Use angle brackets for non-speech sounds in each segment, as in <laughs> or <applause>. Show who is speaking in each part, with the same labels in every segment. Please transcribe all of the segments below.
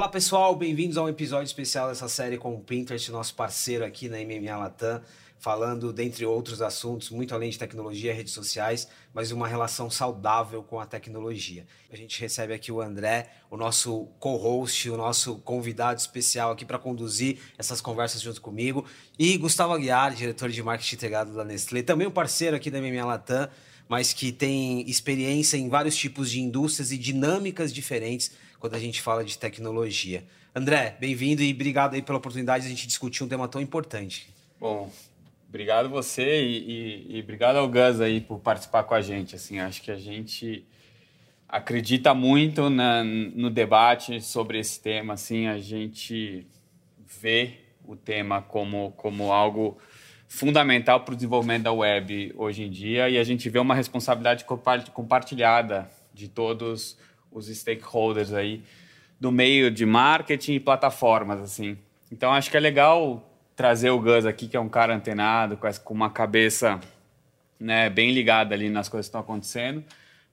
Speaker 1: Olá pessoal, bem-vindos a um episódio especial dessa série com o Pinterest, nosso parceiro aqui na MMA Latam, falando, dentre outros assuntos, muito além de tecnologia, redes sociais, mas uma relação saudável com a tecnologia. A gente recebe aqui o André, o nosso co-host, o nosso convidado especial aqui para conduzir essas conversas junto comigo, e Gustavo Aguiar, diretor de marketing integrado da Nestlé, também um parceiro aqui da MMA Latam, mas que tem experiência em vários tipos de indústrias e dinâmicas diferentes quando a gente fala de tecnologia. André, bem-vindo e obrigado aí pela oportunidade de a gente discutir um tema tão importante.
Speaker 2: Bom, obrigado você e, e, e obrigado ao Gus aí por participar com a gente. Assim, acho que a gente acredita muito na, no debate sobre esse tema. Assim, a gente vê o tema como, como algo fundamental para o desenvolvimento da web hoje em dia e a gente vê uma responsabilidade compartilhada de todos os stakeholders aí do meio de marketing e plataformas, assim. Então, acho que é legal trazer o Gus aqui, que é um cara antenado, com uma cabeça né, bem ligada ali nas coisas que estão acontecendo,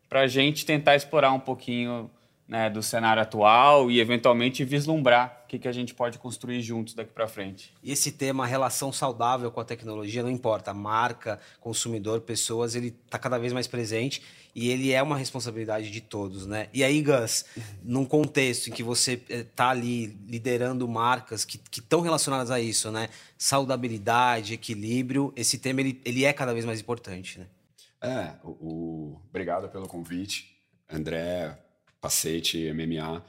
Speaker 2: para a gente tentar explorar um pouquinho né, do cenário atual e eventualmente vislumbrar o que, que a gente pode construir juntos daqui para frente.
Speaker 1: E esse tema, relação saudável com a tecnologia, não importa, marca, consumidor, pessoas, ele está cada vez mais presente e ele é uma responsabilidade de todos, né? E aí, Gus, num contexto em que você está ali liderando marcas que estão relacionadas a isso, né? Saudabilidade, equilíbrio, esse tema ele, ele é cada vez mais importante, né?
Speaker 3: É, o, o... obrigado pelo convite, André, Pacete, MMA.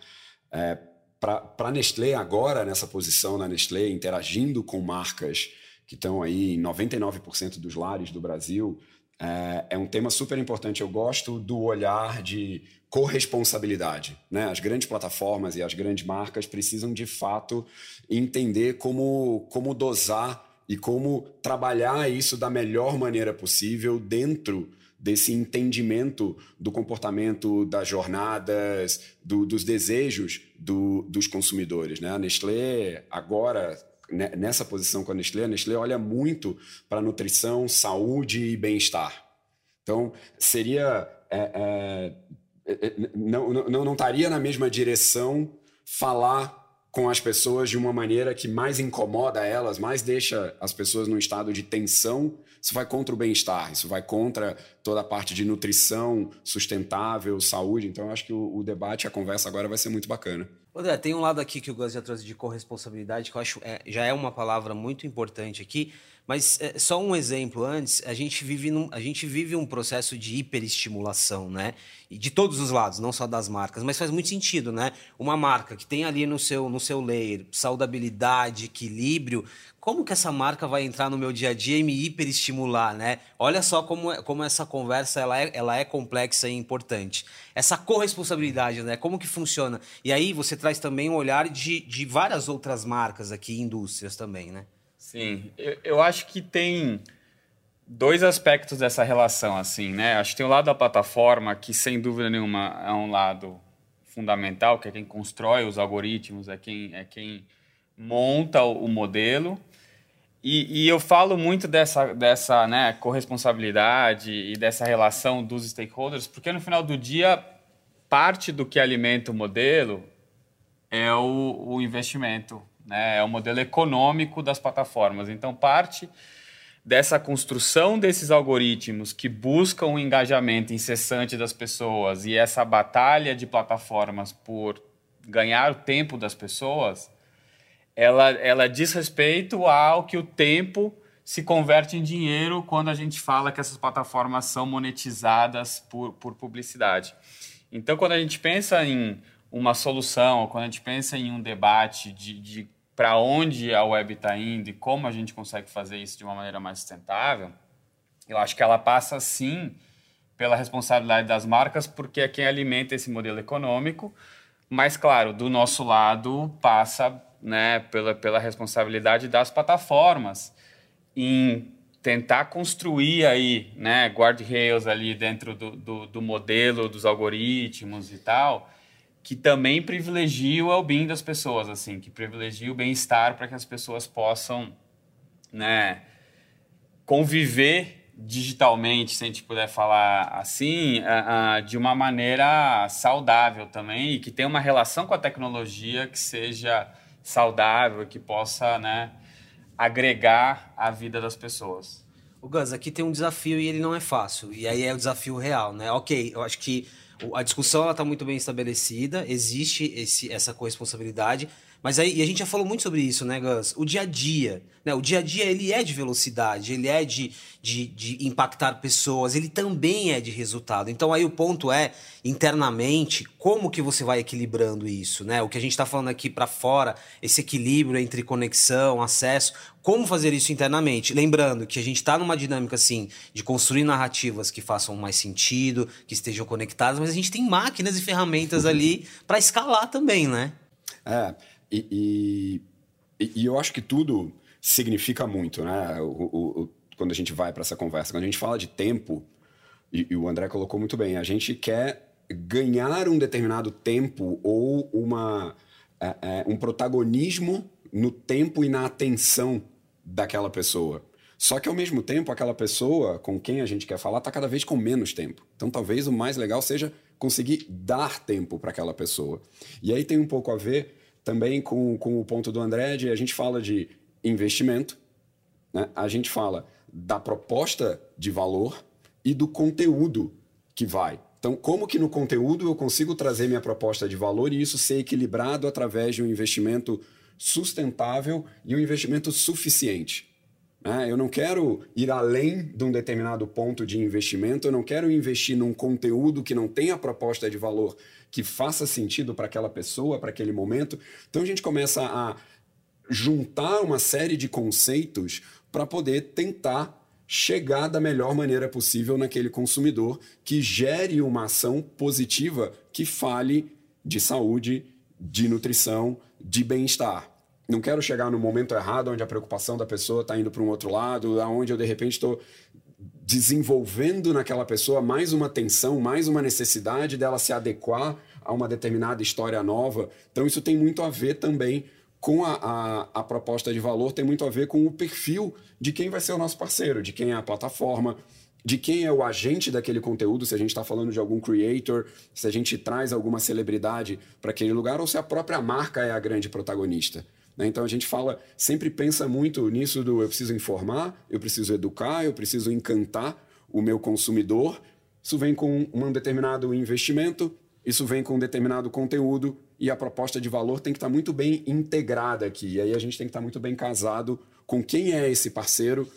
Speaker 3: É, Para a Nestlé, agora nessa posição na Nestlé, interagindo com marcas que estão aí em 99% dos lares do Brasil, é, é, um tema super importante. Eu gosto do olhar de corresponsabilidade. Né? As grandes plataformas e as grandes marcas precisam, de fato, entender como, como dosar e como trabalhar isso da melhor maneira possível dentro desse entendimento do comportamento das jornadas, do, dos desejos do, dos consumidores. Né? A Nestlé, agora, né, nessa posição com a Nestlé, a Nestlé olha muito para nutrição, saúde e bem-estar. Então, seria. É, é, é, é não, não, não estaria na mesma direção falar com as pessoas de uma maneira que mais incomoda elas, mais deixa as pessoas num estado de tensão, isso vai contra o bem-estar, isso vai contra toda a parte de nutrição sustentável, saúde. Então, eu acho que o, o debate, a conversa agora vai ser muito bacana.
Speaker 1: André, tem um lado aqui que o Gus já trouxe de corresponsabilidade, que eu acho é, já é uma palavra muito importante aqui, mas é, só um exemplo antes, a gente vive num, a gente vive um processo de hiperestimulação, né? E de todos os lados, não só das marcas, mas faz muito sentido, né? Uma marca que tem ali no seu no seu layer saudabilidade, equilíbrio, como que essa marca vai entrar no meu dia a dia e me hiperestimular, né? Olha só como, é, como essa conversa ela é, ela é complexa e importante. Essa corresponsabilidade, né? Como que funciona? E aí você traz também um olhar de, de várias outras marcas aqui, indústrias também, né?
Speaker 2: Sim, eu, eu acho que tem dois aspectos dessa relação, assim, né? Acho que tem o lado da plataforma, que sem dúvida nenhuma é um lado fundamental, que é quem constrói os algoritmos, é quem, é quem monta o, o modelo. E, e, eu falo muito dessa, dessa né, corresponsabilidade e dessa relação dos stakeholders, porque no final do dia, parte do que alimenta o modelo é o, o investimento né? É o modelo econômico das plataformas. Então, parte dessa construção desses algoritmos que buscam o engajamento incessante das pessoas e essa batalha de plataformas por ganhar o tempo das pessoas, ela, ela diz respeito ao que o tempo se converte em dinheiro quando a gente fala que essas plataformas são monetizadas por, por publicidade. Então, quando a gente pensa em uma solução, quando a gente pensa em um debate de, de para onde a web está indo e como a gente consegue fazer isso de uma maneira mais sustentável, eu acho que ela passa sim pela responsabilidade das marcas, porque é quem alimenta esse modelo econômico, mas claro, do nosso lado passa né, pela, pela responsabilidade das plataformas em tentar construir aí né, guardrails ali dentro do, do, do modelo, dos algoritmos e tal, que também privilegia o well-being das pessoas, assim, que privilegia o bem-estar para que as pessoas possam, né, conviver digitalmente, se a gente puder falar assim, uh, uh, de uma maneira saudável também e que tenha uma relação com a tecnologia que seja saudável, que possa né, agregar a vida das pessoas.
Speaker 1: O Gus, aqui tem um desafio e ele não é fácil. E aí é o desafio real, né? Ok, eu acho que a discussão está muito bem estabelecida, existe esse, essa corresponsabilidade, mas aí, e a gente já falou muito sobre isso, né, Gus? O dia a dia, né? O dia a dia, ele é de velocidade, ele é de, de, de impactar pessoas, ele também é de resultado. Então aí o ponto é, internamente, como que você vai equilibrando isso, né? O que a gente está falando aqui para fora, esse equilíbrio entre conexão, acesso, como fazer isso internamente? Lembrando que a gente está numa dinâmica, assim, de construir narrativas que façam mais sentido, que estejam conectadas, mas a gente tem máquinas e ferramentas <laughs> ali para escalar também, né?
Speaker 3: É, e, e, e, eu acho que tudo significa muito, né? O, o, o, quando a gente vai para essa conversa. Quando a gente fala de tempo, e, e, o André colocou muito bem, a gente quer ganhar um determinado tempo ou uma, é, é, um protagonismo no tempo e na atenção daquela pessoa. Só que ao mesmo tempo, aquela pessoa com quem a gente quer falar está cada vez com menos tempo. Então talvez o mais legal seja conseguir dar tempo para aquela pessoa. E aí tem um pouco a ver também com, com o ponto do André, de a gente fala de investimento, né? a gente fala da proposta de valor e do conteúdo que vai. Então, como que no conteúdo eu consigo trazer minha proposta de valor e isso ser equilibrado através de um investimento sustentável e um investimento suficiente? Né? Eu não quero ir além de um determinado ponto de investimento, eu não quero investir num conteúdo que não tenha proposta de valor que faça sentido para aquela pessoa, para aquele momento. Então a gente começa a juntar uma série de conceitos para poder tentar chegar da melhor maneira possível naquele consumidor que gere uma ação positiva que fale de saúde, de nutrição, de bem-estar. Não quero chegar no momento errado onde a preocupação da pessoa está indo para um outro lado, onde eu de repente estou desenvolvendo naquela pessoa mais uma tensão, mais uma necessidade dela se adequar a uma determinada história nova. Então, isso tem muito a ver também com a, a, a, proposta de valor, tem muito a ver com o perfil de quem vai ser o nosso parceiro, de quem é a plataforma, de quem é o agente daquele conteúdo, se a gente está falando de algum creator, se a gente traz alguma celebridade para aquele lugar ou se a própria marca é a grande protagonista. Né? Então a gente fala, sempre pensa muito nisso do eu preciso informar, eu preciso educar, eu preciso encantar o meu consumidor. Isso vem com um determinado investimento, isso vem com um determinado conteúdo e a proposta de valor tem que estar muito bem integrada aqui. E aí a gente tem que estar muito bem casado com quem é esse parceiro,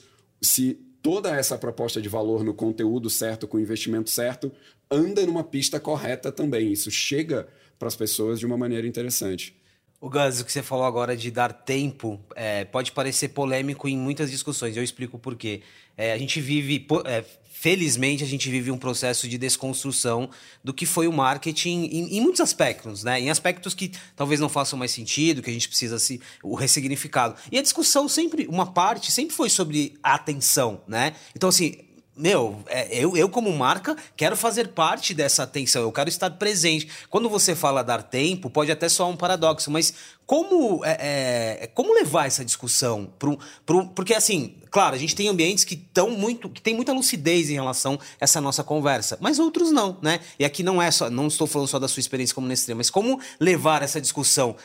Speaker 3: se toda essa proposta de valor no conteúdo certo, com o investimento certo, anda numa pista correta também. Isso chega para as pessoas de uma maneira interessante.
Speaker 1: O Gus, o que você falou agora de dar tempo é, pode parecer polêmico em muitas discussões. Eu explico por quê. É, a gente vive, é, felizmente, a gente vive um processo de desconstrução do que foi o marketing em, em, muitos aspectos, né? Em aspectos que talvez não façam mais sentido, que a gente precisa se o ressignificado. E a discussão sempre, uma parte sempre foi sobre a atenção, né? Então assim, meu, é, eu, eu como marca quero fazer parte dessa atenção, eu quero estar presente. Quando você fala dar tempo, pode até soar um paradoxo, mas como, é, é, como levar essa discussão? Pro, pro, porque assim, claro, a gente tem ambientes que estão muito, que tem muita lucidez em relação a essa nossa conversa, mas outros não, né? E aqui não é só, não estou falando só da sua experiência como Nestlé, mas como levar essa discussão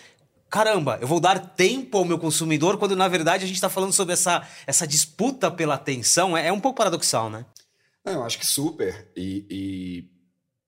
Speaker 1: caramba, eu vou dar tempo ao meu consumidor, quando na verdade a gente está falando sobre essa, essa disputa pela atenção. É, é um pouco paradoxal, né?
Speaker 3: Eu acho que super. E, e,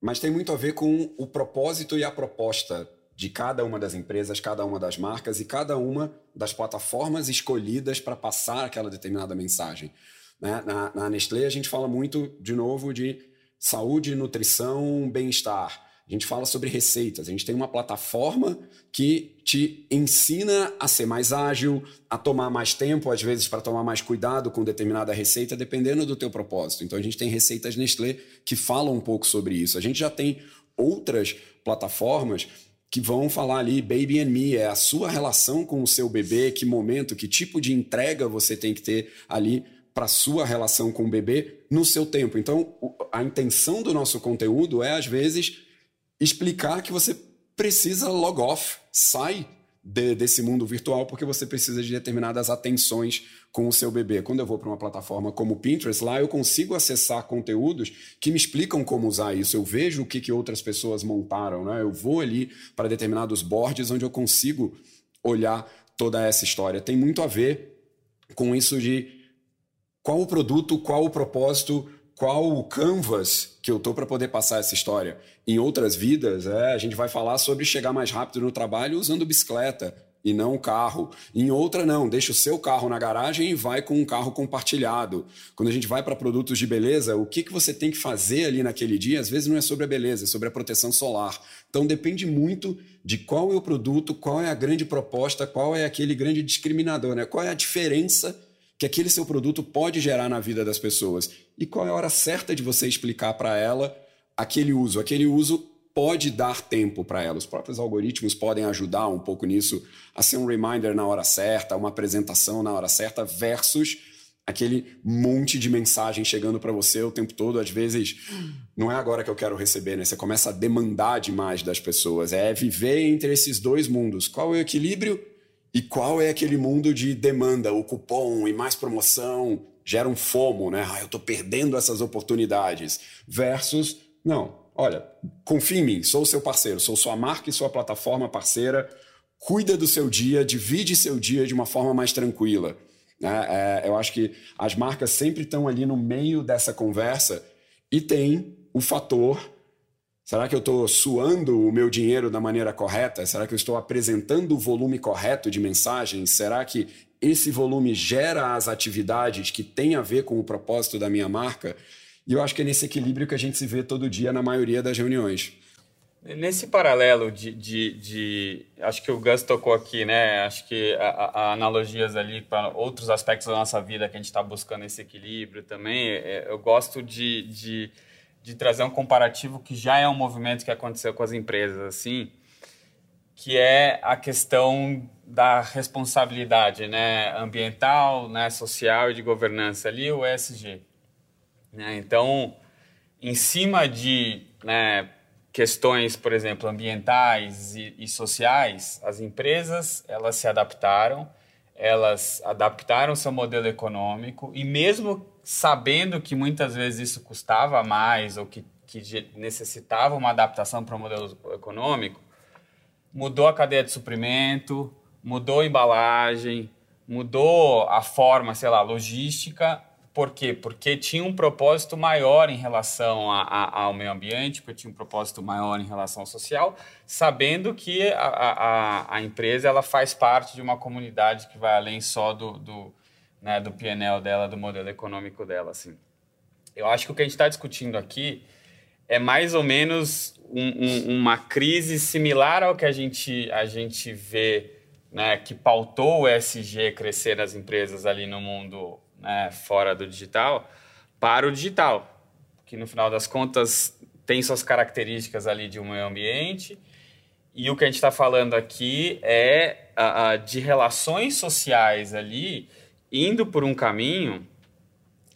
Speaker 3: Mas tem muito a ver com o propósito e a proposta de cada uma das empresas, cada uma das marcas e cada uma das plataformas escolhidas para passar aquela determinada mensagem. Né? Na, na Nestlé, a gente fala muito, de novo, de saúde, nutrição, bem-estar. A gente fala sobre receitas. A gente tem uma plataforma que te ensina a ser mais ágil, a tomar mais tempo, às vezes para tomar mais cuidado com determinada receita, dependendo do teu propósito. Então a gente tem receitas Nestlé que falam um pouco sobre isso. A gente já tem outras plataformas que vão falar ali baby and me, é a sua relação com o seu bebê, que momento, que tipo de entrega você tem que ter ali para sua relação com o bebê no seu tempo. Então, a intenção do nosso conteúdo é às vezes explicar que você precisa log off, sai de, desse mundo virtual porque você precisa de determinadas atenções com o seu bebê. Quando eu vou para uma plataforma como o Pinterest, lá eu consigo acessar conteúdos que me explicam como usar isso. Eu vejo o que, que outras pessoas montaram, né? Eu vou ali para determinados boards onde eu consigo olhar toda essa história. Tem muito a ver com isso de qual o produto, qual o propósito, qual o canvas que eu tô para poder passar essa história. Em outras vidas, é, a gente vai falar sobre chegar mais rápido no trabalho usando bicicleta e não carro. Em outra, não, deixa o seu carro na garagem e vai com um carro compartilhado. Quando a gente vai para produtos de beleza, o que, que você tem que fazer ali naquele dia, às vezes não é sobre a beleza, é sobre a proteção solar. Então depende muito de qual é o produto, qual é a grande proposta, qual é aquele grande discriminador, né? qual é a diferença que aquele seu produto pode gerar na vida das pessoas e qual é a hora certa de você explicar para ela aquele uso. Aquele uso pode dar tempo para ela. Os próprios algoritmos podem ajudar um pouco nisso a ser um reminder na hora certa, uma apresentação na hora certa versus aquele monte de mensagem chegando para você o tempo todo, às vezes não é agora que eu quero receber, né? Você começa a demandar demais das pessoas. É viver entre esses dois mundos. Qual é o equilíbrio? E qual é aquele mundo de demanda, o cupom e mais promoção gera um fomo, né? Ah, eu estou perdendo essas oportunidades. Versus, não, olha, confie em mim, sou seu parceiro, sou sua marca e sua plataforma parceira. Cuida do seu dia, divide seu dia de uma forma mais tranquila. Né? É, eu acho que as marcas sempre estão ali no meio dessa conversa e tem o fator Será que eu estou suando o meu dinheiro da maneira correta? Será que eu estou apresentando o volume correto de mensagens? Será que esse volume gera as atividades que têm a ver com o propósito da minha marca? E eu acho que é nesse equilíbrio que a gente se vê todo dia na maioria das reuniões.
Speaker 2: Nesse paralelo de, de, de, Acho que o Gus tocou aqui, né? Acho que há analogias ali para outros aspectos da nossa vida que a gente está buscando esse equilíbrio também. É, eu gosto de, de de trazer um comparativo que já é um movimento que aconteceu com as empresas, assim, que é a questão da responsabilidade, né, ambiental, né, social e de governança ali, o ESG. Né? Então, em cima de né, questões, por exemplo, ambientais e, e sociais, as empresas elas se adaptaram, elas adaptaram seu modelo econômico e mesmo sabendo que muitas vezes isso custava mais ou que, que necessitava uma adaptação para o modelo econômico, mudou a cadeia de suprimento, mudou a embalagem, mudou a forma, sei lá, logística. Por quê? Porque tinha um propósito maior em relação a, a, ao meio ambiente, porque tinha um propósito maior em relação ao social, sabendo que a, a, empresa ela faz parte de uma comunidade que vai além só do, do né, do PNL dela, do modelo econômico dela, assim. Eu acho que o que a gente está discutindo aqui é mais ou menos um, um, uma crise similar ao que a gente, a gente vê, né, que pautou o ESG crescer nas empresas ali no mundo né, fora do digital, para o digital, que no final das contas tem suas características ali de um meio ambiente, e o que a gente está falando aqui é a, a, de relações sociais ali indo por um caminho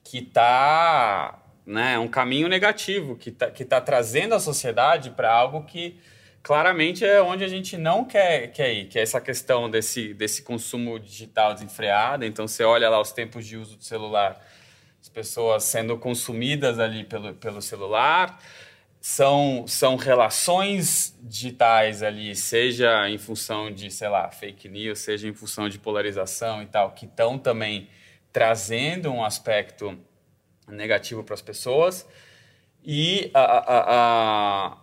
Speaker 2: que está né, um caminho negativo, que está que tá trazendo a sociedade para algo que claramente é onde a gente não quer, quer ir, que é essa questão desse, desse consumo digital desenfreado. Então, você olha lá os tempos de uso do celular, as pessoas sendo consumidas ali pelo, pelo celular, são, são relações digitais ali, seja em função de, sei lá, fake news, seja em função de polarização e tal, que estão também trazendo um aspecto negativo para as pessoas e a, a, a,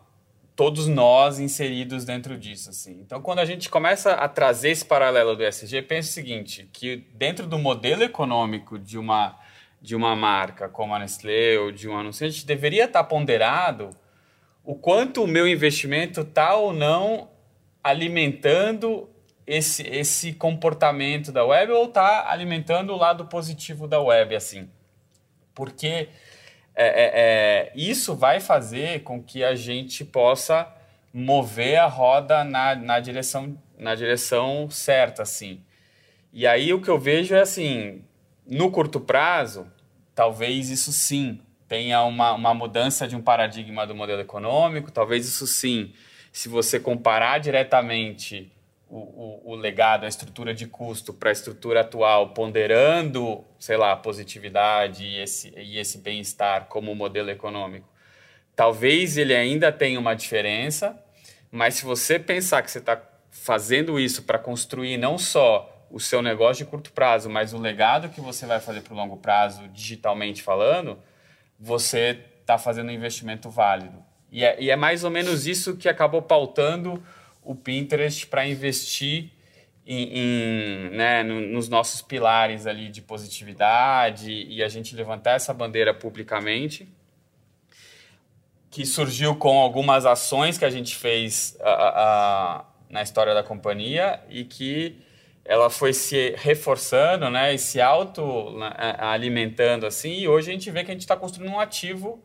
Speaker 2: todos nós inseridos dentro disso. Assim. Então, quando a gente começa a trazer esse paralelo do ESG, pense o seguinte, que dentro do modelo econômico de uma, de uma marca como a Nestlé ou de um anunciante, deveria estar ponderado o quanto o meu investimento está ou não alimentando esse, esse comportamento da web ou está alimentando o lado positivo da web, assim. Porque é, é, é, isso vai fazer com que a gente possa mover a roda na, na, direção, na direção certa, assim. E aí o que eu vejo é assim, no curto prazo, talvez isso sim tenha uma, uma mudança de um paradigma do modelo econômico, talvez isso sim, se você comparar diretamente o, o, o legado, a estrutura de custo para a estrutura atual, ponderando, sei lá, a positividade e esse, e esse bem-estar como modelo econômico, talvez ele ainda tenha uma diferença, mas se você pensar que você está fazendo isso para construir não só o seu negócio de curto prazo, mas o legado que você vai fazer para o longo prazo, digitalmente falando, você está fazendo um investimento válido. E é, e é mais ou menos isso que acabou pautando o Pinterest para investir em, em né, no, nos nossos pilares ali de positividade e a gente levantar essa bandeira publicamente, que surgiu com algumas ações que a gente fez na história da companhia e que ela foi se reforçando né, e se auto né, alimentando assim, e hoje a gente vê que a gente está construindo um ativo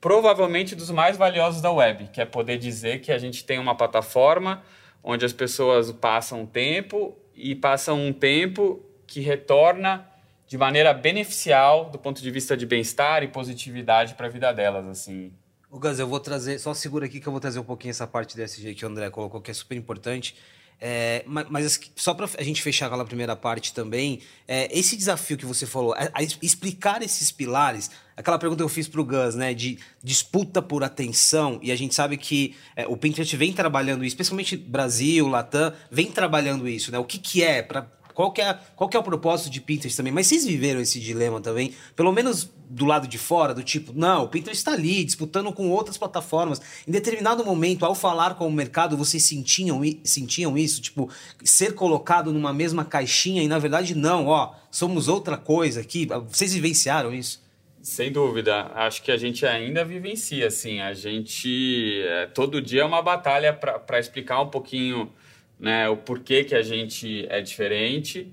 Speaker 2: provavelmente dos mais valiosos da web, que é poder dizer que a gente tem uma plataforma onde as pessoas passam tempo e passam um tempo que retorna de maneira beneficial do ponto de vista de bem-estar e positividade para a vida delas, assim.
Speaker 1: O Gus, eu vou trazer, só segura aqui que eu vou trazer um pouquinho essa parte desse SG que o André colocou, que é super importante. É, mas, só para a gente fechar aquela primeira parte também, é, esse desafio que você falou, a, a explicar esses pilares, aquela pergunta que eu fiz para o Gus, né, de disputa por atenção, e a gente sabe que é, o Pinterest vem trabalhando isso, especialmente Brasil, Latam, vem trabalhando isso, né? O que, que é para qual que, é, qual que é o propósito de Pinterest também? Mas vocês viveram esse dilema também? Pelo menos do lado de fora, do tipo, não, o Pinterest está ali, disputando com outras plataformas. Em determinado momento, ao falar com o mercado, vocês sentiam, sentiam isso? Tipo, ser colocado numa mesma caixinha e, na verdade, não, ó, somos outra coisa aqui. Vocês vivenciaram isso?
Speaker 2: Sem dúvida. Acho que a gente ainda vivencia, assim. A gente, é, todo dia é uma batalha para explicar um pouquinho né, o porquê que a gente é diferente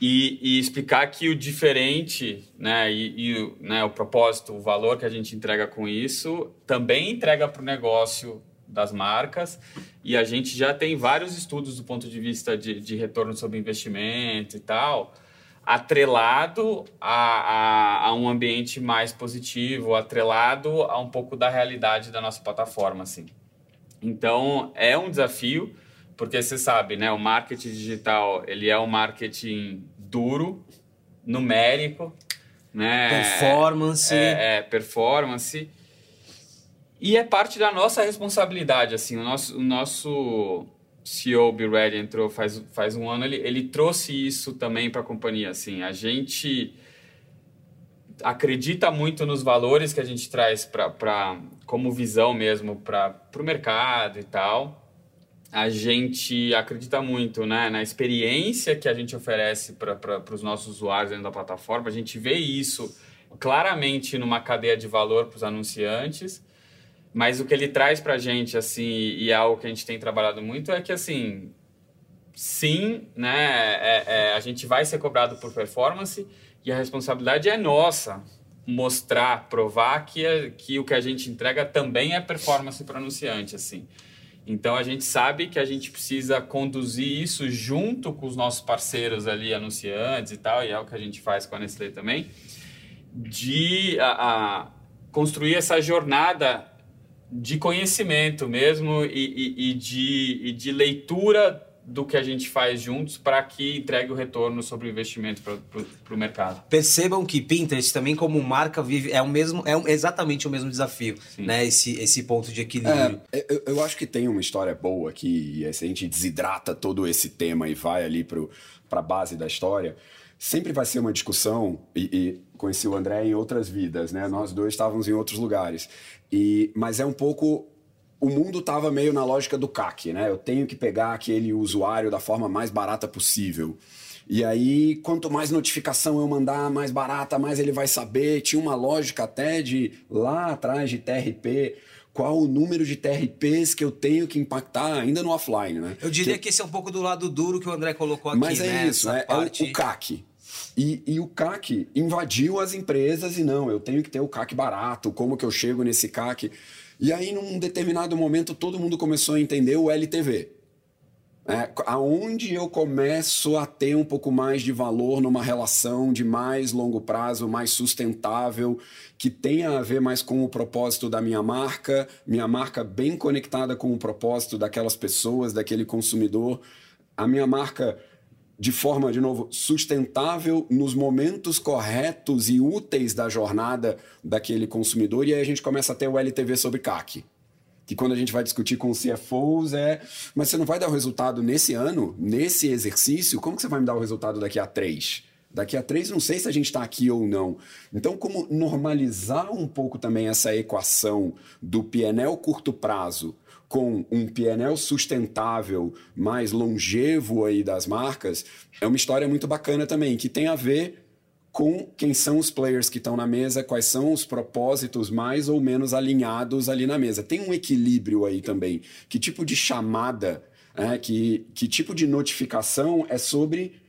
Speaker 2: e, e explicar que o diferente, né, e, e né, o propósito, o valor que a gente entrega com isso, também entrega para o negócio das marcas e a gente já tem vários estudos do ponto de vista de, de retorno sobre investimento e tal, atrelado a, a, a, um ambiente mais positivo, atrelado a um pouco da realidade da nossa plataforma, assim. Então, é um desafio, porque você sabe, né, o marketing digital, ele é um marketing duro, numérico, né?
Speaker 1: Performance.
Speaker 2: É, é, performance. E é parte da nossa responsabilidade, assim, o nosso, o nosso CEO, Be Ready, entrou faz, faz um ano, ele, ele trouxe isso também para a companhia, assim, a gente acredita muito nos valores que a gente traz para como visão mesmo para o mercado e tal, a gente acredita muito né, na experiência que a gente oferece para os nossos usuários dentro da plataforma. A gente vê isso claramente numa cadeia de valor para os anunciantes, mas o que ele traz para a gente, assim, e é algo que a gente tem trabalhado muito, é que, assim, sim, né, é, é, a gente vai ser cobrado por performance e a responsabilidade é nossa mostrar, provar que, é, que o que a gente entrega também é performance para o anunciante, assim. Então a gente sabe que a gente precisa conduzir isso junto com os nossos parceiros ali, anunciantes e tal, e é o que a gente faz com a Nestlé também, de a, a construir essa jornada de conhecimento mesmo e, e, e, de, e de leitura do que a gente faz juntos para que entregue o retorno sobre o investimento para o mercado.
Speaker 1: Percebam que Pinterest também como marca vive é o mesmo é exatamente o mesmo desafio, Sim. né? Esse, esse ponto de equilíbrio.
Speaker 3: É, eu, eu, acho que tem uma história boa aqui e se a gente desidrata todo esse tema e vai ali para a base da história, sempre vai ser uma discussão e, e conheci o André em outras vidas, né? Nós dois estávamos em outros lugares e mas é um pouco o mundo estava meio na lógica do CAC, né? Eu tenho que pegar aquele usuário da forma mais barata possível. E aí, quanto mais notificação eu mandar, mais barata, mais ele vai saber. Tinha uma lógica até de lá atrás de TRP, qual o número de TRPs que eu tenho que impactar ainda no offline, né?
Speaker 1: Eu diria que, que esse é um pouco do lado duro que o André colocou aqui,
Speaker 3: Mas é
Speaker 1: né?
Speaker 3: isso, é, parte... é o, o CAC. E, e, o CAC invadiu as empresas e não, eu tenho que ter o CAC barato, como que eu chego nesse CAC? E aí, num determinado momento, todo mundo começou a entender o LTV. É, aonde eu começo a ter um pouco mais de valor numa relação de mais longo prazo, mais sustentável, que tenha a ver mais com o propósito da minha marca, minha marca bem conectada com o propósito daquelas pessoas, daquele consumidor, a minha marca de forma, de novo, sustentável nos momentos corretos e úteis da jornada daquele consumidor, e aí a gente começa a ter o LTV sobre CAC que quando a gente vai discutir com os CFOs é, mas você não vai dar o resultado nesse ano, nesse exercício, como que você vai me dar o resultado daqui a três? Daqui a três, não sei se a gente está aqui ou não. Então, como normalizar um pouco também essa equação do PNL curto prazo com um PNL sustentável, mais longevo aí das marcas, é uma história muito bacana também, que tem a ver com quem são os players que estão na mesa, quais são os propósitos mais ou menos alinhados ali na mesa. Tem um equilíbrio aí também. Que tipo de chamada, é, que, que tipo de notificação é sobre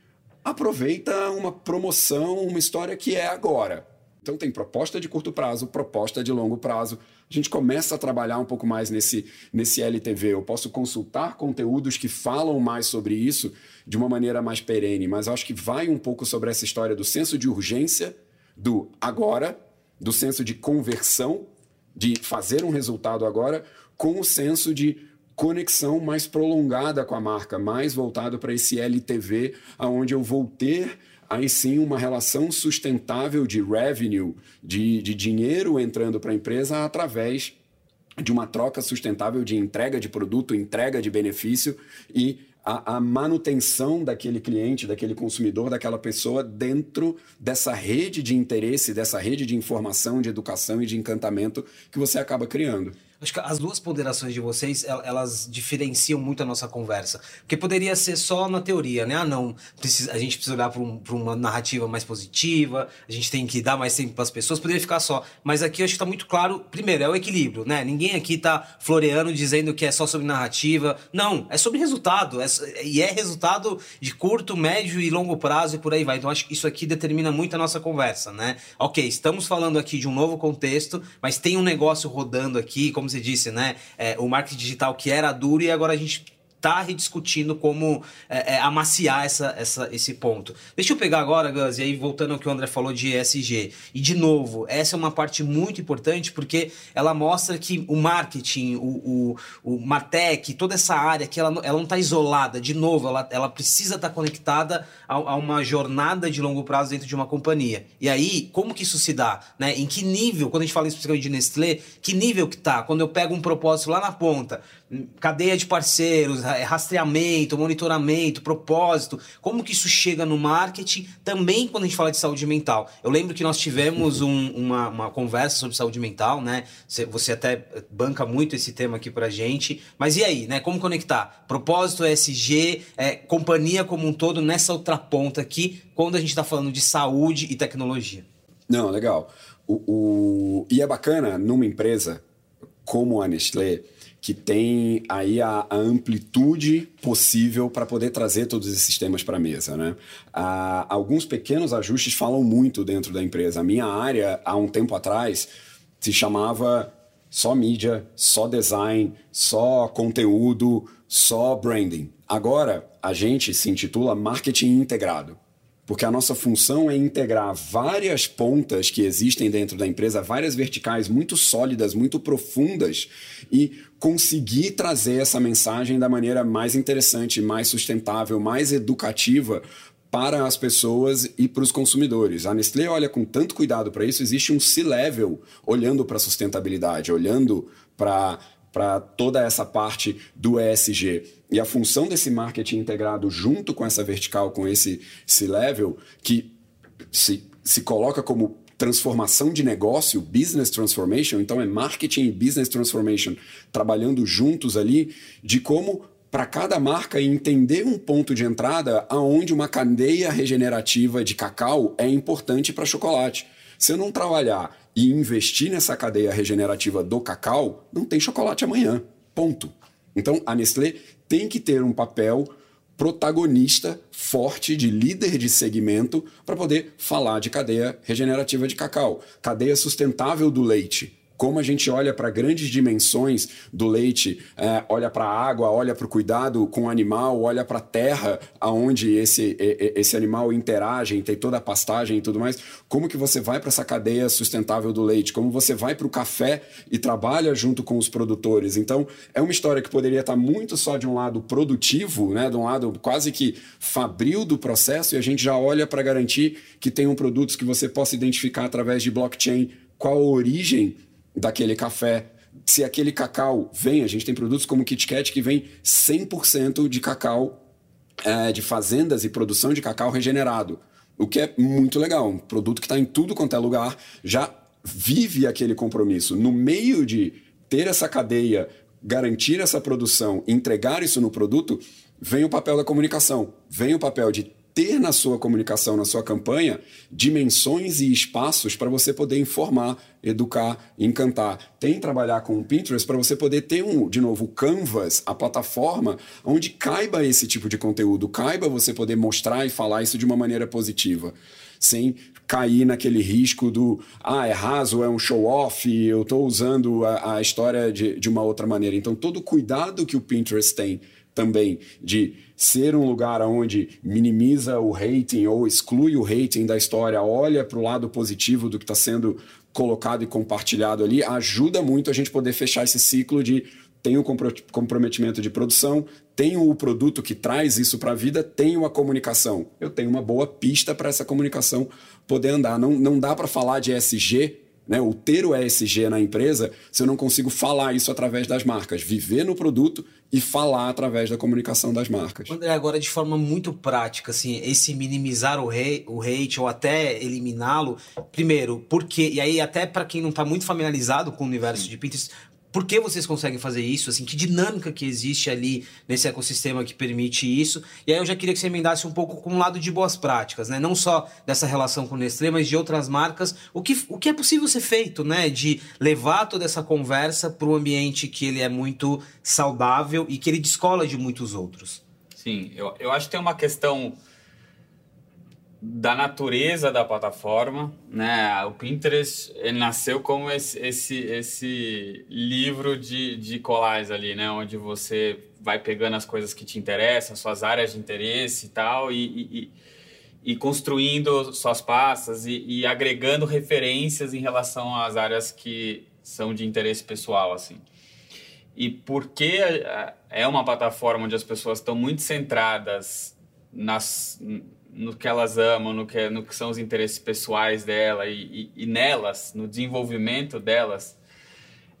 Speaker 3: aproveita uma promoção, uma história que é agora. Então tem proposta de curto prazo, proposta de longo prazo. A gente começa a trabalhar um pouco mais nesse, nesse LTV. Eu posso consultar conteúdos que falam mais sobre isso de uma maneira mais perene, mas acho que vai um pouco sobre essa história do senso de urgência, do agora, do senso de conversão, de fazer um resultado agora, com o senso de conexão mais prolongada com a marca, mais voltado para esse LTV, aonde eu vou ter aí sim uma relação sustentável de revenue, de, de dinheiro entrando para a empresa através de uma troca sustentável de entrega de produto, entrega de benefício e a, a, manutenção daquele cliente, daquele consumidor, daquela pessoa dentro dessa rede de interesse, dessa rede de informação, de educação e de encantamento que você acaba criando.
Speaker 1: Acho que as duas ponderações de vocês, elas diferenciam muito a nossa conversa. Porque poderia ser só na teoria, né? Ah, não, precisa, a gente precisa olhar para um, uma narrativa mais positiva, a gente tem que dar mais tempo para as pessoas, poderia ficar só. Mas aqui acho que está muito claro, primeiro, é o equilíbrio, né? Ninguém aqui está floreando dizendo que é só sobre narrativa. Não, é sobre resultado. É, e é resultado de curto, médio e longo prazo e por aí vai. Então acho que isso aqui determina muito a nossa conversa, né? Ok, estamos falando aqui de um novo contexto, mas tem um negócio rodando aqui, como como você disse, né? É, o marketing digital que era duro e agora a gente está rediscutindo como é, é, amaciar essa, essa, esse ponto. Deixa eu pegar agora, Gus, e aí voltando ao que o André falou de ESG. E de novo, essa é uma parte muito importante porque ela mostra que o marketing, o, o, o Martech, toda essa área que ela, ela não está isolada. De novo, ela, ela precisa estar tá conectada a, a, uma jornada de longo prazo dentro de uma companhia. E aí, como que isso se dá? Né? Em que nível, quando a gente fala especificamente de Nestlé, que nível que tá? Quando eu pego um propósito lá na ponta, cadeia de parceiros, rastreamento, monitoramento, propósito, como que isso chega no marketing, também quando a gente fala de saúde mental. Eu lembro que nós tivemos um, uma, uma, conversa sobre saúde mental, né? Você até banca muito esse tema aqui pra gente, mas e aí, né? Como conectar propósito, ESG, é, companhia como um todo nessa outra ponta aqui, quando a gente está falando de saúde e tecnologia?
Speaker 3: Não, legal. O, o... E é bacana numa empresa como a Nestlé, que tem aí a, a amplitude possível para poder trazer todos esses temas para a mesa. Né? Ah, alguns pequenos ajustes falam muito dentro da empresa. A minha área, há um tempo atrás, se chamava só mídia, só design, só conteúdo, só branding. Agora, a gente se intitula marketing integrado porque a nossa função é integrar várias pontas que existem dentro da empresa, várias verticais muito sólidas, muito profundas e conseguir trazer essa mensagem da maneira mais interessante, mais sustentável, mais educativa para as pessoas e para os consumidores. A Nestlé olha com tanto cuidado para isso, existe um C-level olhando para a sustentabilidade, olhando para para toda essa parte do ESG. E a função desse marketing integrado junto com essa vertical, com esse C-level, que se, se coloca como transformação de negócio, business transformation, então é marketing e business transformation trabalhando juntos ali, de como para cada marca entender um ponto de entrada aonde uma cadeia regenerativa de cacau é importante para chocolate. Se eu não trabalhar e investir nessa cadeia regenerativa do cacau, não tem chocolate amanhã. Ponto. Então, a Nestlé tem que ter um papel protagonista forte de líder de segmento para poder falar de cadeia regenerativa de cacau, cadeia sustentável do leite. Como a gente olha para grandes dimensões do leite, é, olha para a água, olha para o cuidado com o animal, olha para a terra aonde esse, esse animal interage, tem toda a pastagem e tudo mais, como que você vai para essa cadeia sustentável do leite, como você vai para o café e trabalha junto com os produtores. Então, é uma história que poderia estar muito só de um lado produtivo, né, de um lado quase que fabril do processo, e a gente já olha para garantir que tenham produtos que você possa identificar através de blockchain qual a origem daquele café. Se aquele cacau vem, a gente tem produtos como o Kit Kat que vem 100% de cacau, é, de fazendas e produção de cacau regenerado. O que é muito legal. Um produto que está em tudo quanto é lugar, já vive aquele compromisso. No meio de ter essa cadeia, garantir essa produção, entregar isso no produto, vem o papel da comunicação, vem o papel de ter na sua comunicação, na sua campanha, dimensões e espaços para você poder informar, educar, encantar. Tem trabalhar com o Pinterest para você poder ter um, de novo, o Canvas, a plataforma onde caiba esse tipo de conteúdo, caiba você poder mostrar e falar isso de uma maneira positiva, sem cair naquele risco do ah, é raso, é um show-off, eu estou usando a, a história de, de uma outra maneira. Então, todo o cuidado que o Pinterest tem também de ser um lugar onde minimiza o rating ou exclui o rating da história, olha para o lado positivo do que está sendo colocado e compartilhado ali, ajuda muito a gente poder fechar esse ciclo de tenho comprometimento de produção, tenho o produto que traz isso para a vida, tenho a comunicação. Eu tenho uma boa pista para essa comunicação poder andar. Não, não dá para falar de SG né, o ter o ESG na empresa, se eu não consigo falar isso através das marcas, viver no produto e falar através da comunicação das marcas.
Speaker 1: André, agora de forma muito prática, assim, esse minimizar o, rei, o hate ou até eliminá-lo, primeiro, porque, e aí até para quem não está muito familiarizado com o universo Sim. de Pinterest, por que vocês conseguem fazer isso? Assim, que dinâmica que existe ali nesse ecossistema que permite isso? E aí eu já queria que você emendasse um pouco com o lado de boas práticas, né? Não só dessa relação com o Nestlé, mas de outras marcas. O que, o que é possível ser feito, né? De levar toda essa conversa para um ambiente que ele é muito saudável e que ele descola de muitos outros.
Speaker 2: Sim, eu, eu acho que tem uma questão da natureza da plataforma, né? O Pinterest nasceu como esse, esse, esse livro de, de colagens ali, né? Onde você vai pegando as coisas que te interessam, suas áreas de interesse e tal, e, e, e construindo suas pastas e, e, agregando referências em relação às áreas que são de interesse pessoal, assim. E porque é uma plataforma onde as pessoas estão muito centradas nas no que elas amam, no que, no que são os interesses pessoais dela e, e, e nelas, no desenvolvimento delas,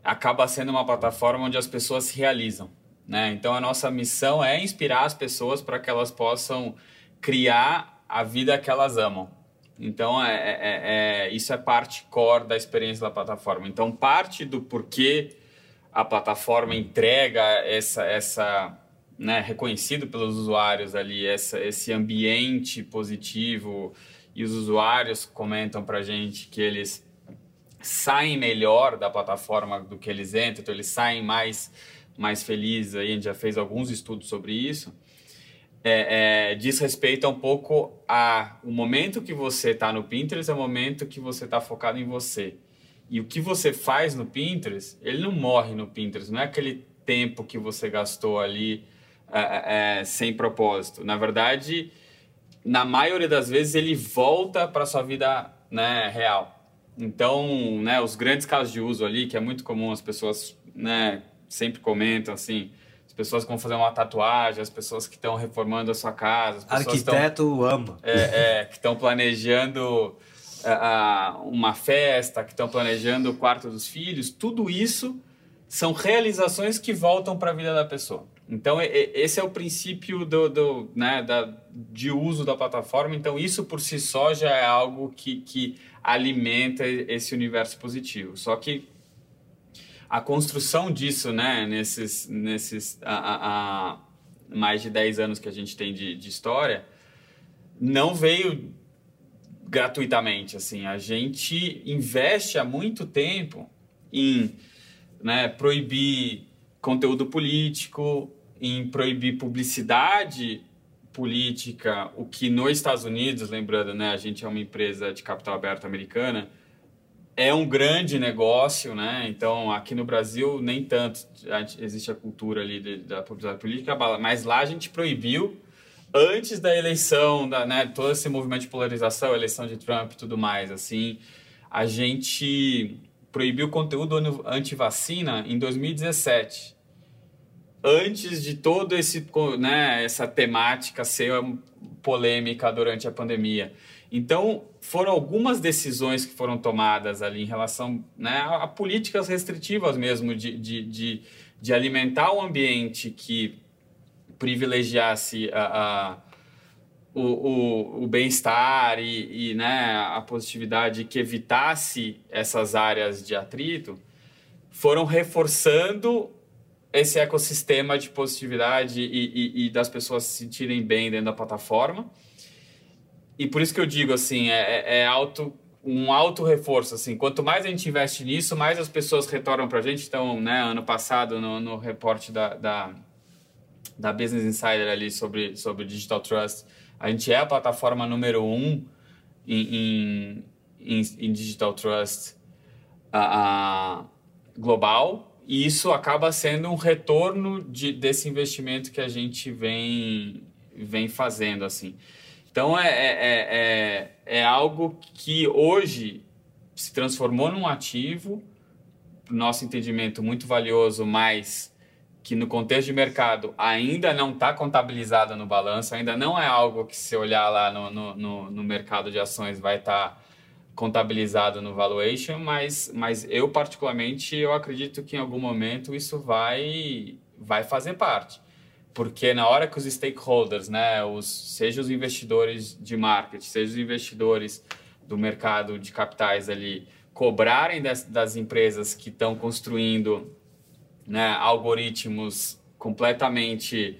Speaker 2: acaba sendo uma plataforma onde as pessoas se realizam. Né? Então a nossa missão é inspirar as pessoas para que elas possam criar a vida que elas amam. Então é, é, é, é isso é parte core da experiência da plataforma. Então parte do porquê a plataforma entrega essa essa né, reconhecido pelos usuários ali, essa, esse ambiente positivo, e os usuários comentam para gente que eles saem melhor da plataforma do que eles entram, então eles saem mais, mais felizes, aí a gente já fez alguns estudos sobre isso, é, é, diz respeito um pouco a o momento que você está no Pinterest é o momento que você está focado em você. E o que você faz no Pinterest, ele não morre no Pinterest, não é aquele tempo que você gastou ali é, é, é, sem propósito. Na verdade, na maioria das vezes ele volta para sua vida né, real. Então, né, os grandes casos de uso ali, que é muito comum, as pessoas né, sempre comentam assim, as pessoas que vão fazer uma tatuagem, as pessoas que estão reformando a sua casa, as
Speaker 1: arquiteto estão, ama,
Speaker 2: é, é, que estão planejando uh, uma festa, que estão planejando o quarto dos filhos, tudo isso são realizações que voltam para a vida da pessoa. Então, esse é o princípio do, do, né, da, de uso da plataforma. Então, isso por si só já é algo que, que alimenta esse universo positivo. Só que a construção disso, né, nesses, nesses a, a, a mais de 10 anos que a gente tem de, de história, não veio gratuitamente. Assim, a gente investe há muito tempo em né, proibir conteúdo político, em proibir publicidade política, o que nos Estados Unidos, lembrando, né, a gente é uma empresa de capital aberto americana, é um grande negócio, né? Então, aqui no Brasil, nem tanto existe a cultura ali de, da publicidade política, mas lá a gente proibiu antes da eleição, da, né, todo esse movimento de polarização, eleição de Trump e tudo mais, assim, a gente proibiu conteúdo anti-vacina em 2017. Antes de todo esse, né, essa temática ser polêmica durante a pandemia. Então, foram algumas decisões que foram tomadas ali em relação né, a, políticas restritivas mesmo, de, de, de, de alimentar um ambiente que privilegiasse a, a o, o, o bem-estar e, e né, a positividade que evitasse essas áreas de atrito, foram reforçando esse ecossistema de positividade e, e, e das pessoas se sentirem bem dentro da plataforma e por isso que eu digo assim, é, é, é um alto reforço. Assim, quanto mais a gente investe nisso, mais as pessoas retornam para a gente. Então, né, ano passado, no, no reporte da, da, da, Business Insider ali sobre, sobre Digital Trust, a gente é a plataforma número um em, em, em Digital Trust a, global. E isso acaba sendo um retorno de, desse investimento que a gente vem, vem fazendo, assim. Então é, é, é, é, é algo que hoje se transformou num ativo, no nosso entendimento, muito valioso, mas que no contexto de mercado ainda não está contabilizado no balanço, ainda não é algo que se olhar lá no, no, no, no mercado de ações vai estar tá contabilizado no valuation, mas, mas eu particularmente eu acredito que em algum momento isso vai, vai fazer parte. Porque na hora que os stakeholders, né, os, seja os investidores de marketing, seja os investidores do mercado de capitais ali, cobrarem das, das empresas que estão construindo né, algoritmos completamente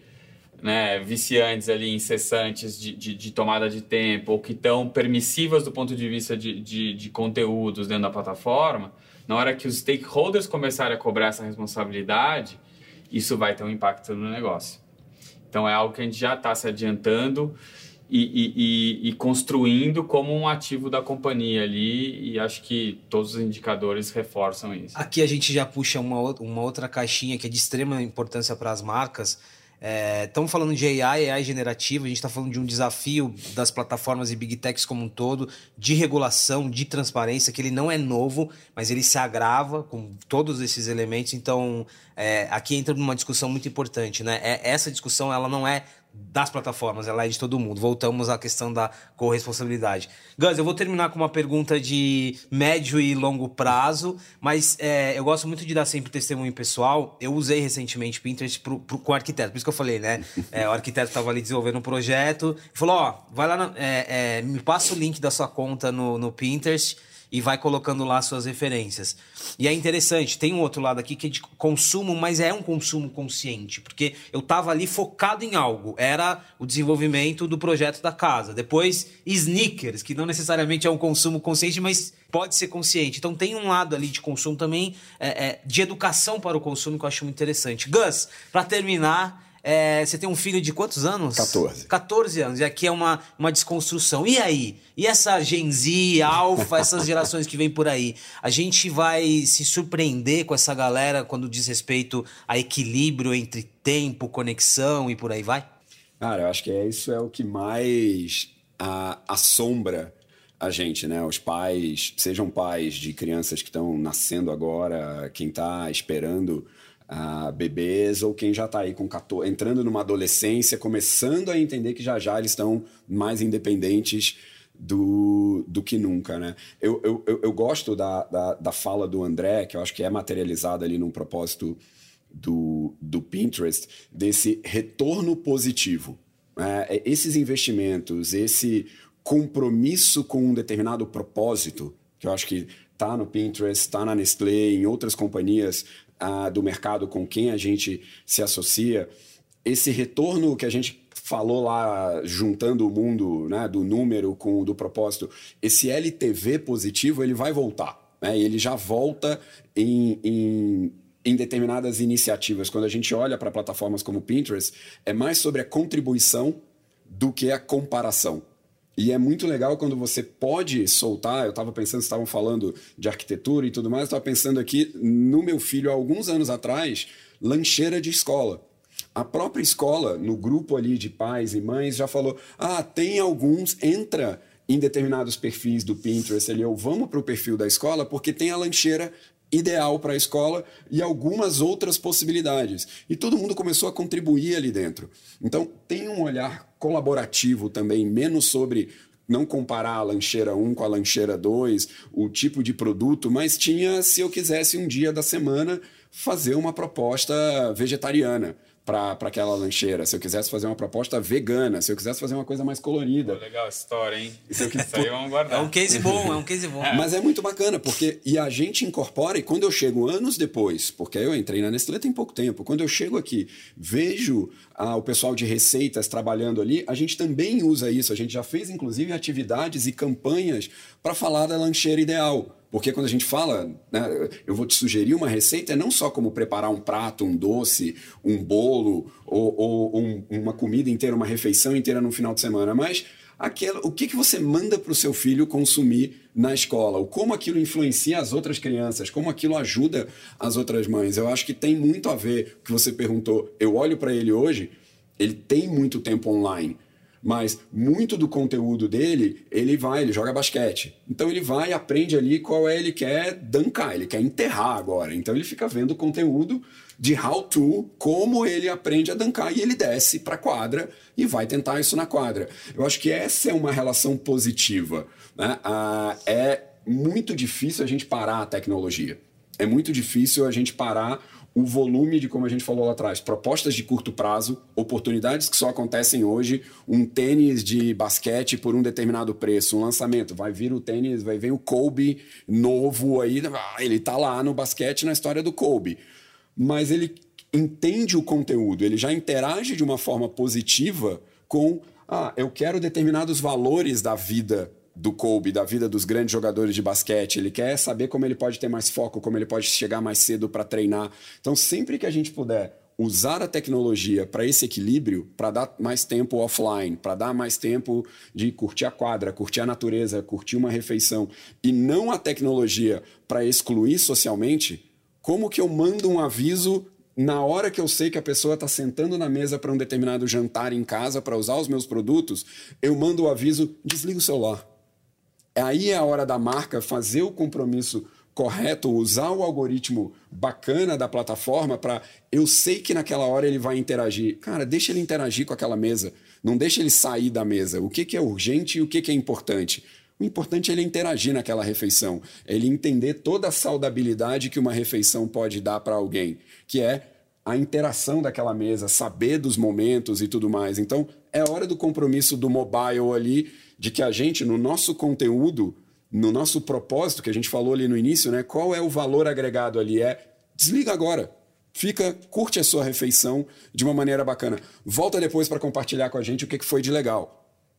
Speaker 2: né, viciantes ali, incessantes de, de, de, tomada de tempo, ou que estão permissivas do ponto de vista de, de, de conteúdos dentro da plataforma, na hora que os stakeholders começarem a cobrar essa responsabilidade, isso vai ter um impacto no negócio. Então é algo que a gente já está se adiantando e, e, e, construindo como um ativo da companhia ali, e acho que todos os indicadores reforçam isso.
Speaker 1: Aqui a gente já puxa uma, uma outra caixinha que é de extrema importância para as marcas, Estamos é, falando de AI, AI generativa, a gente está falando de um desafio das plataformas e big techs como um todo, de regulação, de transparência, que ele não é novo, mas ele se agrava com todos esses elementos. Então, é, aqui entra numa discussão muito importante. Né? É, essa discussão ela não é das plataformas, ela é de todo mundo. Voltamos à questão da corresponsabilidade. Gus, eu vou terminar com uma pergunta de médio e longo prazo, mas é, eu gosto muito de dar sempre testemunho pessoal. Eu usei recentemente Pinterest pro, pro, com o arquiteto, por isso que eu falei, né? É, o arquiteto estava ali desenvolvendo um projeto, falou: Ó, vai lá, na, é, é, me passa o link da sua conta no, no Pinterest e vai colocando lá suas referências. E é interessante, tem um outro lado aqui que é de consumo, mas é um consumo consciente, porque eu estava ali focado em algo, era o desenvolvimento do projeto da casa. Depois, sneakers, que não necessariamente é um consumo consciente, mas pode ser consciente. Então tem um lado ali de consumo também, é, é, de educação para o consumo que eu acho muito interessante. Gus, para terminar, é, você tem um filho de quantos anos?
Speaker 3: 14.
Speaker 1: 14 anos. E aqui é uma, uma desconstrução. E aí? E essa Gen Z, Alpha, essas <laughs> gerações que vêm por aí? A gente vai se surpreender com essa galera quando diz respeito a equilíbrio entre tempo, conexão e por aí vai?
Speaker 3: Cara, eu acho que é, isso é o que mais a, assombra a gente, né? Os pais, sejam pais de crianças que estão nascendo agora, quem está esperando uh, bebês ou quem já está aí com 14, entrando numa adolescência, começando a entender que já já eles estão mais independentes do, do que nunca, né? Eu, eu, eu gosto da, da, da fala do André, que eu acho que é materializada ali num propósito do, do Pinterest, desse retorno positivo. É, esses investimentos, esse compromisso com um determinado propósito, que eu acho que está no Pinterest, está na Nestlé, em outras companhias do mercado com quem a gente se associa, esse retorno que a gente falou lá, juntando o mundo né, do número com o do propósito, esse LTV positivo ele vai voltar. Né? Ele já volta em, em, em determinadas iniciativas. Quando a gente olha para plataformas como Pinterest, é mais sobre a contribuição do que a comparação. E é muito legal quando você pode soltar. Eu estava pensando, estavam falando de arquitetura e tudo mais, estava pensando aqui no meu filho, há alguns anos atrás, lancheira de escola. A própria escola, no grupo ali de pais e mães, já falou: ah, tem alguns, entra em determinados perfis do Pinterest ali, ou vamos para o perfil da escola, porque tem a lancheira ideal para a escola e algumas outras possibilidades. E todo mundo começou a contribuir ali dentro. Então, tem um olhar colaborativo também, menos sobre não comparar a lancheira 1 com a lancheira 2, o tipo de produto, mas tinha, se eu quisesse um dia da semana, fazer uma proposta vegetariana para aquela lancheira. Se eu quisesse fazer uma proposta vegana, se eu quisesse fazer uma coisa mais colorida.
Speaker 2: Pô, legal essa história, hein?
Speaker 3: Se eu
Speaker 2: Isso aí vamos guardar.
Speaker 1: É um case bom, é um case bom.
Speaker 3: Mas é muito bacana, porque e a gente incorpora, e quando eu chego anos depois, porque eu entrei na Nestlé tem pouco tempo, quando eu chego aqui, vejo ah, o pessoal de receitas trabalhando ali, a gente também usa isso. A gente já fez, inclusive, atividades e campanhas para falar da lancheira ideal. Porque quando a gente fala, né, eu vou te sugerir uma receita, é não só como preparar um prato, um doce, um bolo, ou, ou um, uma comida inteira, uma refeição inteira no final de semana, mas aquela, o que, que você manda para o seu filho consumir na escola, ou como aquilo influencia as outras crianças, como aquilo ajuda as outras mães. Eu acho que tem muito a ver o que você perguntou. Eu olho para ele hoje, ele tem muito tempo online mas muito do conteúdo dele, ele vai, ele joga basquete. Então ele vai aprende ali qual é ele quer dancar, ele quer enterrar agora. Então ele fica vendo conteúdo de how to, como ele aprende a dancar e ele desce para a quadra e vai tentar isso na quadra. Eu acho que essa é uma relação positiva. Né? Ah, é muito difícil a gente parar a tecnologia. É muito difícil a gente parar o volume de, como a gente falou lá atrás, propostas de curto prazo, oportunidades que só acontecem hoje, um tênis de basquete por um determinado preço, um lançamento, vai vir o tênis, vai vir o Kobe novo aí, ah, ele tá lá no basquete na história do Kobe. Mas ele entende o conteúdo, ele já interage de uma forma positiva com, ah, eu quero determinados valores da vida do Kobe, da vida dos grandes jogadores de basquete. Ele quer saber como ele pode ter mais foco, como ele pode chegar mais cedo para treinar. Então, sempre que a gente puder usar a tecnologia para esse equilíbrio, para dar mais tempo offline, para dar mais tempo de curtir a quadra, curtir a natureza, curtir uma refeição, e não a tecnologia para excluir socialmente, como que eu mando um aviso na hora que eu sei que a pessoa está sentando na mesa para um determinado jantar em casa para usar os meus produtos, eu mando o aviso: desliga o celular aí é a hora da marca fazer o compromisso correto, usar o algoritmo bacana da plataforma para eu sei que naquela hora ele vai interagir. Cara, deixa ele interagir com aquela mesa. Não deixa ele sair da mesa. O que, que é urgente e o que, que é importante? O importante é ele interagir naquela refeição, é ele entender toda a saudabilidade que uma refeição pode dar para alguém, que é a interação daquela mesa, saber dos momentos e tudo mais. Então, é hora do compromisso do mobile ali de que a gente, no nosso conteúdo, no nosso propósito, que a gente falou ali no início, né? Qual é o valor agregado ali? É desliga agora. Fica, curte a sua refeição de uma maneira bacana. Volta depois para compartilhar com a gente o que foi de legal.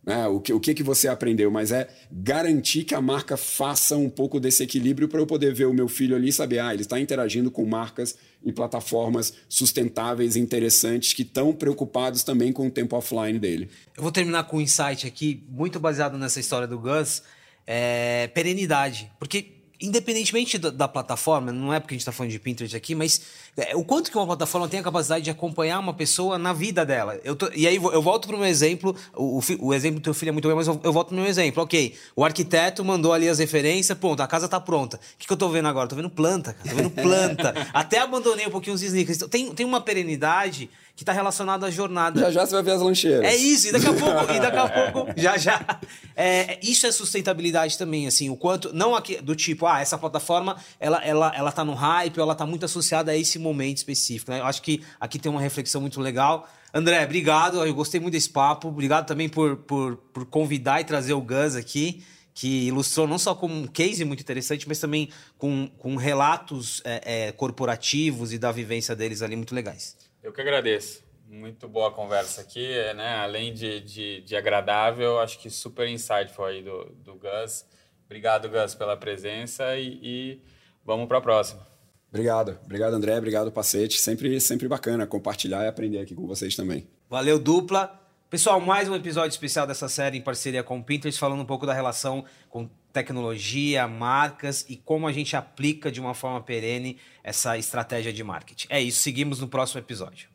Speaker 3: Né? O, que, o que, que você aprendeu, mas é garantir que a marca faça um pouco desse equilíbrio para eu poder ver o meu filho ali e saber, ah, ele está interagindo com marcas e plataformas sustentáveis interessantes que estão preocupados também com o tempo offline dele.
Speaker 1: Eu vou terminar com um insight aqui, muito baseado nessa história do Gus, é perenidade. Porque independentemente da, da, plataforma, não é porque a gente está falando de Pinterest aqui, mas é, o quanto que uma plataforma tem a capacidade de acompanhar uma pessoa na vida dela. Tô, e aí eu volto para o meu exemplo, o, o, exemplo do teu filho é muito bem, mas eu, eu volto para o meu exemplo. Ok, o arquiteto mandou ali as referências, pronto, a casa está pronta. O que, que eu estou vendo agora? Estou vendo planta, cara, tô vendo planta. <laughs> Até abandonei um pouquinho os sneakers. Tem, tem uma perenidade que está relacionado à jornada.
Speaker 3: Já já você vai ver as lancheiras.
Speaker 1: É isso, e daqui a pouco, e daqui a <laughs> pouco, já já. É, isso é sustentabilidade também, assim, o quanto, não aqui, do tipo, ah, essa plataforma, ela, ela, ela tá no hype, ela tá muito associada a esse momento específico, né? Eu acho que aqui tem uma reflexão muito legal. André, obrigado, eu gostei muito desse papo, obrigado também por, por, por convidar e trazer o Gus aqui que ilustrou não só com um case muito interessante, mas também com, com relatos é, é, corporativos e da vivência deles ali muito legais.
Speaker 2: Eu que agradeço. Muito boa conversa aqui, né? Além de, de, de agradável, acho que super insightful aí do, do Gus. Obrigado, Gus, pela presença e, e vamos para a próxima.
Speaker 3: Obrigado. Obrigado, André. Obrigado, Pacete. Sempre, sempre bacana compartilhar e aprender aqui com vocês também.
Speaker 1: Valeu, dupla. Pessoal, mais um episódio especial dessa série em parceria com o Pinterest, falando um pouco da relação com tecnologia, marcas e como a gente aplica de uma forma perene essa estratégia de marketing. É isso, seguimos no próximo episódio.